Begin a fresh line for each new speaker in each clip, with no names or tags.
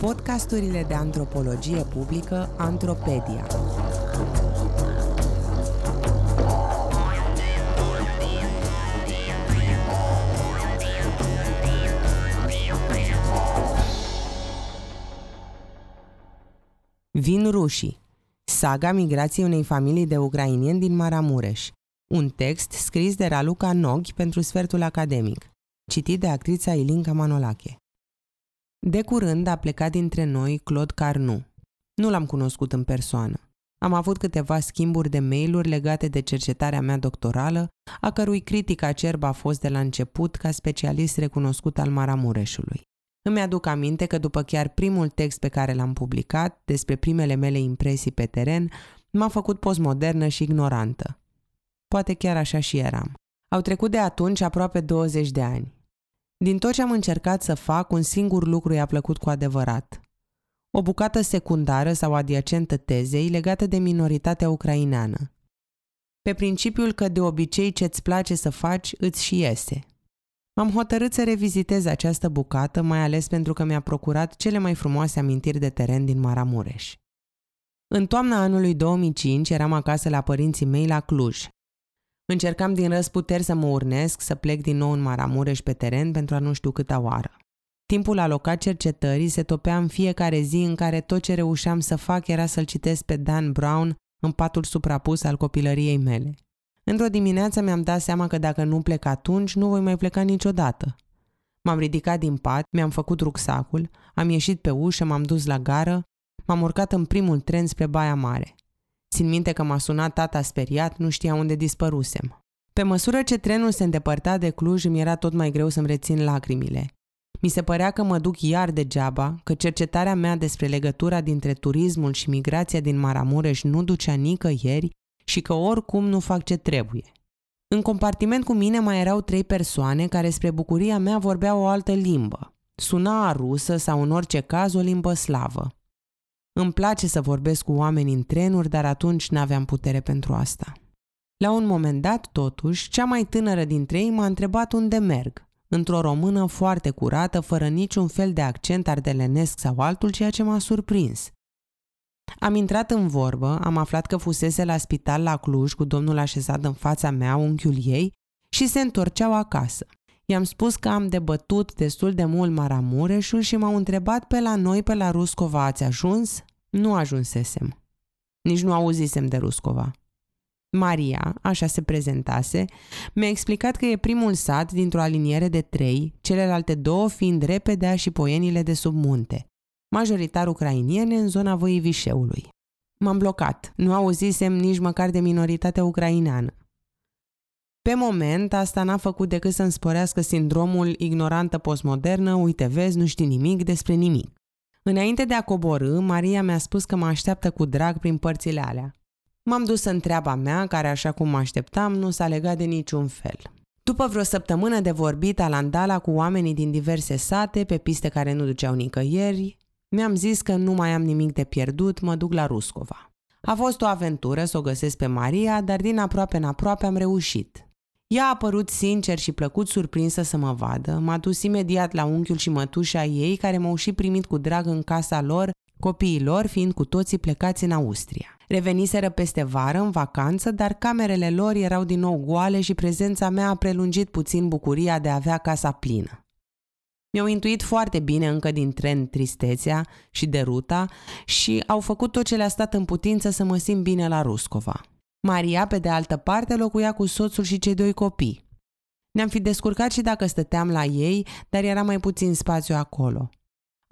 Podcasturile de antropologie publică Antropedia. Vin rușii. Saga migrației unei familii de ucrainieni din Maramureș. Un text scris de Raluca Noghi pentru sfertul academic. Citit de actrița Ilinca Manolache. De curând a plecat dintre noi Claude Carnu. Nu l-am cunoscut în persoană. Am avut câteva schimburi de mail-uri legate de cercetarea mea doctorală, a cărui critică acerbă a fost de la început ca specialist recunoscut al Maramureșului. Îmi aduc aminte că după chiar primul text pe care l-am publicat, despre primele mele impresii pe teren, m-a făcut postmodernă și ignorantă. Poate chiar așa și eram. Au trecut de atunci aproape 20 de ani. Din tot ce am încercat să fac, un singur lucru i-a plăcut cu adevărat. O bucată secundară sau adiacentă tezei legată de minoritatea ucraineană. Pe principiul că de obicei ce-ți place să faci îți și iese. M-am hotărât să revizitez această bucată, mai ales pentru că mi-a procurat cele mai frumoase amintiri de teren din Maramureș. În toamna anului 2005 eram acasă la părinții mei la Cluj Încercam din răsputeri să mă urnesc, să plec din nou în Maramureș pe teren pentru a nu știu câta oară. Timpul alocat cercetării se topea în fiecare zi în care tot ce reușeam să fac era să-l citesc pe Dan Brown în patul suprapus al copilăriei mele. Într-o dimineață mi-am dat seama că dacă nu plec atunci, nu voi mai pleca niciodată. M-am ridicat din pat, mi-am făcut rucsacul, am ieșit pe ușă, m-am dus la gară, m-am urcat în primul tren spre Baia Mare. Țin minte că m-a sunat tata speriat, nu știa unde dispărusem. Pe măsură ce trenul se îndepărta de Cluj, îmi era tot mai greu să-mi rețin lacrimile. Mi se părea că mă duc iar degeaba, că cercetarea mea despre legătura dintre turismul și migrația din Maramureș nu ducea nicăieri și că oricum nu fac ce trebuie. În compartiment cu mine mai erau trei persoane care spre bucuria mea vorbeau o altă limbă. Suna a rusă sau în orice caz o limbă slavă. Îmi place să vorbesc cu oameni în trenuri, dar atunci n-aveam putere pentru asta. La un moment dat, totuși, cea mai tânără dintre ei m-a întrebat unde merg, într-o română foarte curată, fără niciun fel de accent ardelenesc sau altul, ceea ce m-a surprins. Am intrat în vorbă, am aflat că fusese la spital la Cluj cu domnul așezat în fața mea, unchiul ei, și se întorceau acasă. I-am spus că am debătut destul de mult Maramureșul și m-au întrebat pe la noi, pe la Ruscova, ați ajuns? Nu ajunsesem. Nici nu auzisem de Ruscova. Maria, așa se prezentase, mi-a explicat că e primul sat dintr-o aliniere de trei, celelalte două fiind repedea și poienile de sub munte, majoritar ucrainiene în zona Văii Vișeului. M-am blocat, nu auzisem nici măcar de minoritatea ucraineană. Pe moment, asta n-a făcut decât să-mi sporească sindromul ignorantă postmodernă, uite vezi, nu știi nimic despre nimic. Înainte de a coborâ, Maria mi-a spus că mă așteaptă cu drag prin părțile alea. M-am dus în treaba mea, care, așa cum mă așteptam, nu s-a legat de niciun fel. După vreo săptămână de vorbit alandala cu oamenii din diverse sate, pe piste care nu duceau nicăieri, mi-am zis că nu mai am nimic de pierdut, mă duc la Ruscova. A fost o aventură să o găsesc pe Maria, dar din aproape în aproape am reușit. Ea a apărut sincer și plăcut surprinsă să mă vadă, m-a dus imediat la unchiul și mătușa ei, care m-au și primit cu drag în casa lor, copiii lor fiind cu toții plecați în Austria. Reveniseră peste vară, în vacanță, dar camerele lor erau din nou goale și prezența mea a prelungit puțin bucuria de a avea casa plină. Mi-au intuit foarte bine încă din tren tristețea și deruta și au făcut tot ce le-a stat în putință să mă simt bine la Ruscova. Maria, pe de altă parte, locuia cu soțul și cei doi copii. Ne-am fi descurcat și dacă stăteam la ei, dar era mai puțin spațiu acolo.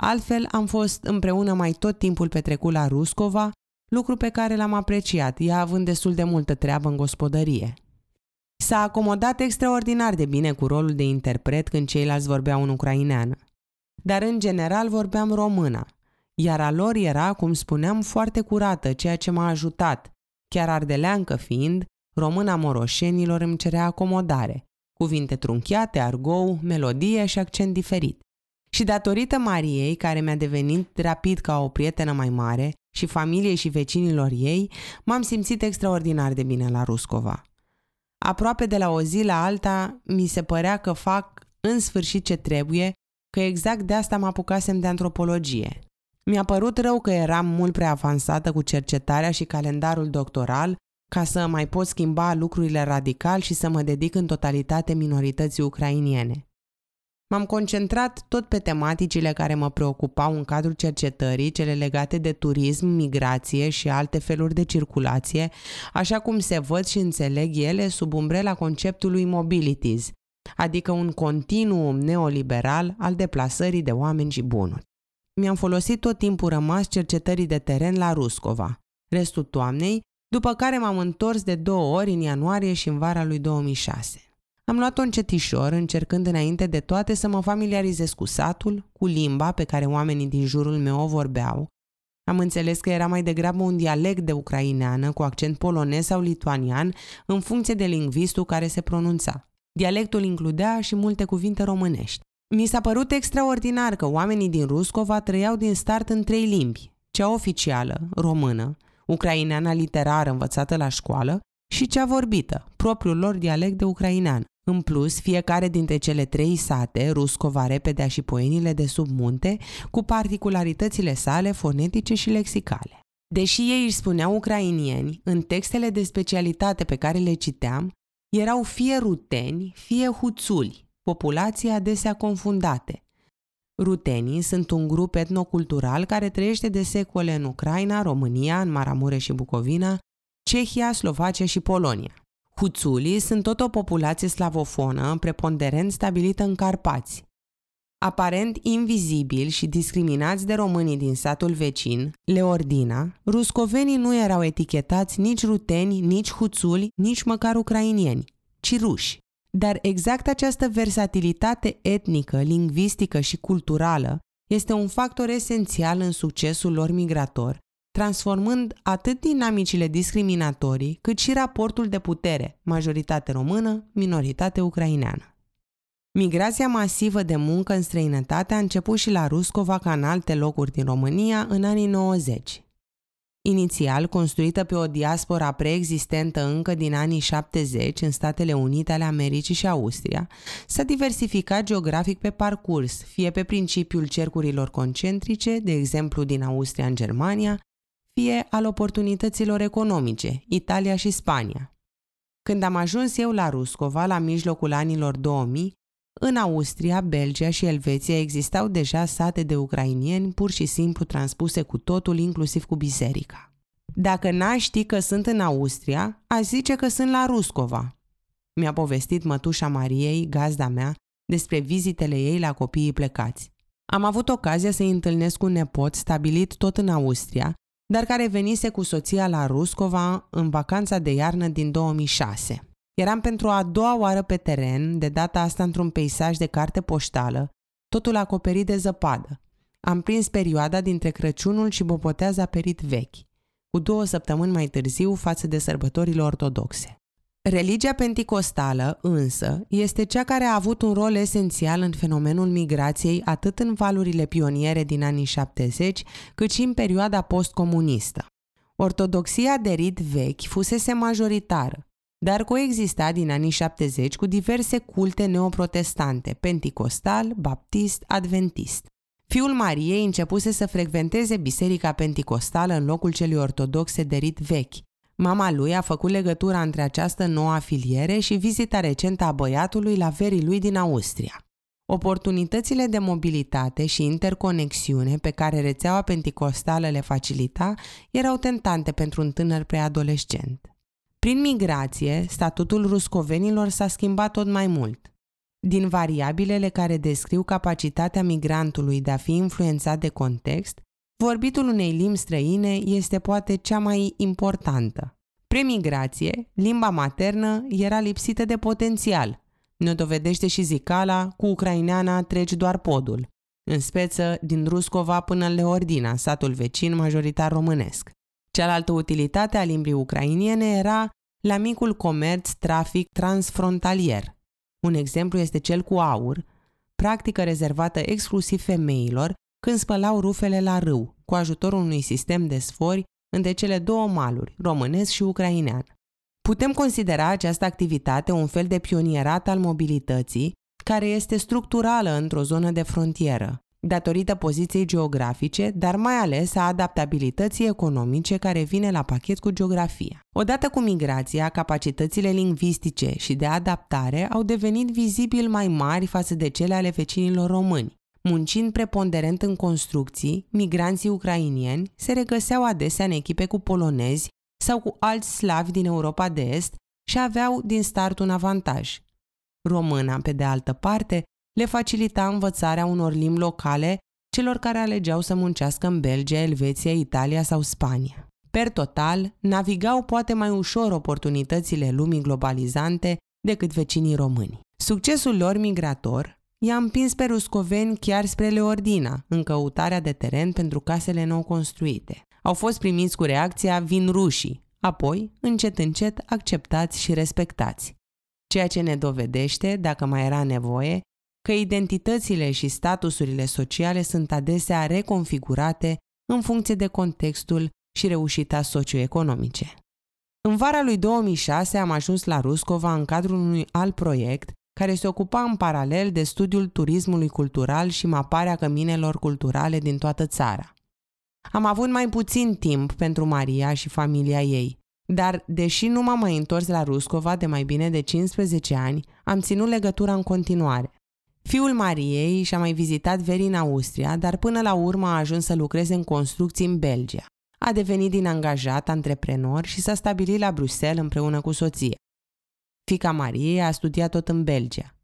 Altfel, am fost împreună mai tot timpul petrecut la Ruscova, lucru pe care l-am apreciat, ea având destul de multă treabă în gospodărie. S-a acomodat extraordinar de bine cu rolul de interpret când ceilalți vorbeau în ucraineană. Dar în general vorbeam româna, iar a lor era, cum spuneam, foarte curată, ceea ce m-a ajutat, Chiar ardeleancă fiind, româna moroșenilor îmi cerea acomodare, cuvinte trunchiate, argou, melodie și accent diferit. Și datorită Mariei, care mi-a devenit rapid ca o prietenă mai mare, și familiei și vecinilor ei, m-am simțit extraordinar de bine la Ruscova. Aproape de la o zi la alta, mi se părea că fac în sfârșit ce trebuie, că exact de asta mă apucasem de antropologie. Mi-a părut rău că eram mult prea avansată cu cercetarea și calendarul doctoral ca să mai pot schimba lucrurile radical și să mă dedic în totalitate minorității ucrainiene. M-am concentrat tot pe tematicile care mă preocupau în cadrul cercetării, cele legate de turism, migrație și alte feluri de circulație, așa cum se văd și înțeleg ele sub umbrela conceptului mobilities, adică un continuum neoliberal al deplasării de oameni și bunuri. Mi-am folosit tot timpul rămas cercetării de teren la Ruscova, restul toamnei, după care m-am întors de două ori în ianuarie și în vara lui 2006. Am luat-o încetișor, încercând înainte de toate să mă familiarizez cu satul, cu limba pe care oamenii din jurul meu o vorbeau. Am înțeles că era mai degrabă un dialect de ucraineană cu accent polonez sau lituanian în funcție de lingvistul care se pronunța. Dialectul includea și multe cuvinte românești. Mi s-a părut extraordinar că oamenii din Ruscova trăiau din start în trei limbi, cea oficială, română, ucraineana literară învățată la școală și cea vorbită, propriul lor dialect de ucrainean. În plus, fiecare dintre cele trei sate, Ruscova, Repedea și Poenile de sub munte, cu particularitățile sale fonetice și lexicale. Deși ei își spuneau ucrainieni, în textele de specialitate pe care le citeam, erau fie ruteni, fie huțuli, populații adesea confundate. Rutenii sunt un grup etnocultural care trăiește de secole în Ucraina, România, în Maramureș și Bucovina, Cehia, Slovacia și Polonia. Huțulii sunt tot o populație slavofonă, preponderent stabilită în Carpați. Aparent invizibili și discriminați de românii din satul vecin, Leordina, ruscovenii nu erau etichetați nici ruteni, nici huțuli, nici măcar ucrainieni, ci ruși. Dar exact această versatilitate etnică, lingvistică și culturală este un factor esențial în succesul lor migrator transformând atât dinamicile discriminatorii, cât și raportul de putere, majoritate română, minoritate ucraineană. Migrația masivă de muncă în străinătate a început și la Ruscova ca în alte locuri din România în anii 90. Inițial construită pe o diaspora preexistentă încă din anii 70 în Statele Unite ale Americii și Austria, s-a diversificat geografic pe parcurs, fie pe principiul cercurilor concentrice, de exemplu din Austria în Germania, fie al oportunităților economice, Italia și Spania. Când am ajuns eu la Ruscova, la mijlocul anilor 2000, în Austria, Belgia și Elveția existau deja sate de ucrainieni pur și simplu transpuse cu totul, inclusiv cu biserica. Dacă n-aș ști că sunt în Austria, aș zice că sunt la Ruscova. Mi-a povestit mătușa Mariei, gazda mea, despre vizitele ei la copiii plecați. Am avut ocazia să-i întâlnesc un nepot stabilit tot în Austria dar care venise cu soția la Ruscova în vacanța de iarnă din 2006. Eram pentru a doua oară pe teren, de data asta într-un peisaj de carte poștală, totul acoperit de zăpadă. Am prins perioada dintre Crăciunul și Boboteaza perit vechi, cu două săptămâni mai târziu față de sărbătorile ortodoxe. Religia penticostală, însă, este cea care a avut un rol esențial în fenomenul migrației atât în valurile pioniere din anii 70, cât și în perioada postcomunistă. Ortodoxia de rit vechi fusese majoritară, dar coexista din anii 70 cu diverse culte neoprotestante, penticostal, baptist, adventist. Fiul Mariei începuse să frecventeze biserica penticostală în locul celui ortodoxe de rit vechi, Mama lui a făcut legătura între această nouă afiliere și vizita recentă a băiatului la verii lui din Austria. Oportunitățile de mobilitate și interconexiune pe care rețeaua penticostală le facilita erau tentante pentru un tânăr preadolescent. Prin migrație, statutul ruscovenilor s-a schimbat tot mai mult. Din variabilele care descriu capacitatea migrantului de a fi influențat de context, Vorbitul unei limbi străine este poate cea mai importantă. Premigrație, limba maternă era lipsită de potențial. Ne dovedește și zicala, cu ucraineana treci doar podul. În speță, din Ruscova până în Leordina, satul vecin majoritar românesc. Cealaltă utilitate a limbii ucrainiene era la micul comerț trafic transfrontalier. Un exemplu este cel cu aur, practică rezervată exclusiv femeilor când spălau rufele la râu, cu ajutorul unui sistem de sfori între cele două maluri, românesc și ucrainean. Putem considera această activitate un fel de pionierat al mobilității, care este structurală într-o zonă de frontieră. Datorită poziției geografice, dar mai ales a adaptabilității economice care vine la pachet cu geografia. Odată cu migrația, capacitățile lingvistice și de adaptare au devenit vizibil mai mari față de cele ale vecinilor români. Muncind preponderent în construcții, migranții ucrainieni se regăseau adesea în echipe cu polonezi sau cu alți slavi din Europa de Est și aveau din start un avantaj. Româna, pe de altă parte, le facilita învățarea unor limbi locale celor care alegeau să muncească în Belgia, Elveția, Italia sau Spania. Per total, navigau poate mai ușor oportunitățile lumii globalizante decât vecinii români. Succesul lor migrator i-a împins pe ruscoveni chiar spre Leordina, în căutarea de teren pentru casele nou construite. Au fost primiți cu reacția vin rușii, apoi, încet încet, acceptați și respectați. Ceea ce ne dovedește, dacă mai era nevoie, că identitățile și statusurile sociale sunt adesea reconfigurate în funcție de contextul și reușita socioeconomice. În vara lui 2006 am ajuns la Ruscova în cadrul unui alt proiect care se ocupa în paralel de studiul turismului cultural și maparea căminelor culturale din toată țara. Am avut mai puțin timp pentru Maria și familia ei, dar, deși nu m-am mai întors la Ruscova de mai bine de 15 ani, am ținut legătura în continuare. Fiul Mariei și-a mai vizitat veri în Austria, dar până la urmă a ajuns să lucreze în construcții în Belgia. A devenit din angajat antreprenor și s-a stabilit la Bruxelles împreună cu soția. Fica Mariei a studiat tot în Belgia.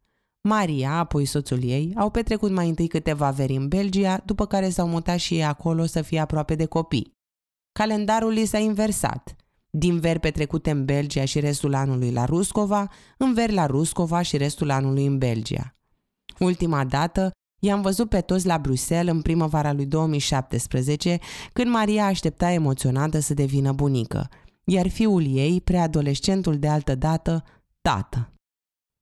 Maria, apoi soțul ei, au petrecut mai întâi câteva veri în Belgia, după care s-au mutat și ei acolo să fie aproape de copii. Calendarul li s-a inversat. Din veri petrecute în Belgia și restul anului la Ruscova, în veri la Ruscova și restul anului în Belgia. Ultima dată i-am văzut pe toți la Bruxelles în primăvara lui 2017, când Maria aștepta emoționată să devină bunică, iar fiul ei, preadolescentul de altă dată, tată.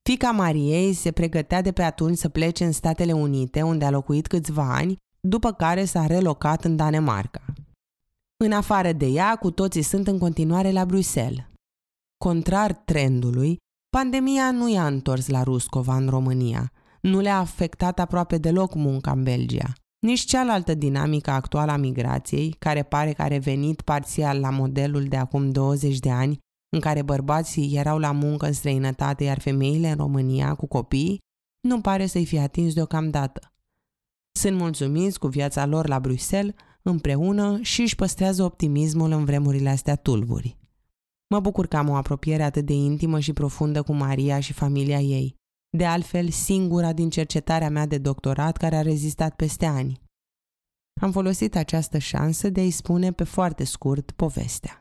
Fica Mariei se pregătea de pe atunci să plece în Statele Unite, unde a locuit câțiva ani, după care s-a relocat în Danemarca. În afară de ea, cu toții sunt în continuare la Bruxelles. Contrar trendului, pandemia nu i-a întors la Ruscova în România – nu le-a afectat aproape deloc munca în Belgia. Nici cealaltă dinamică actuală a migrației, care pare că a revenit parțial la modelul de acum 20 de ani, în care bărbații erau la muncă în străinătate, iar femeile în România cu copii, nu pare să-i fie atins deocamdată. Sunt mulțumiți cu viața lor la Bruxelles, împreună și își păstrează optimismul în vremurile astea tulburi. Mă bucur că am o apropiere atât de intimă și profundă cu Maria și familia ei de altfel singura din cercetarea mea de doctorat care a rezistat peste ani. Am folosit această șansă de a-i spune pe foarte scurt povestea.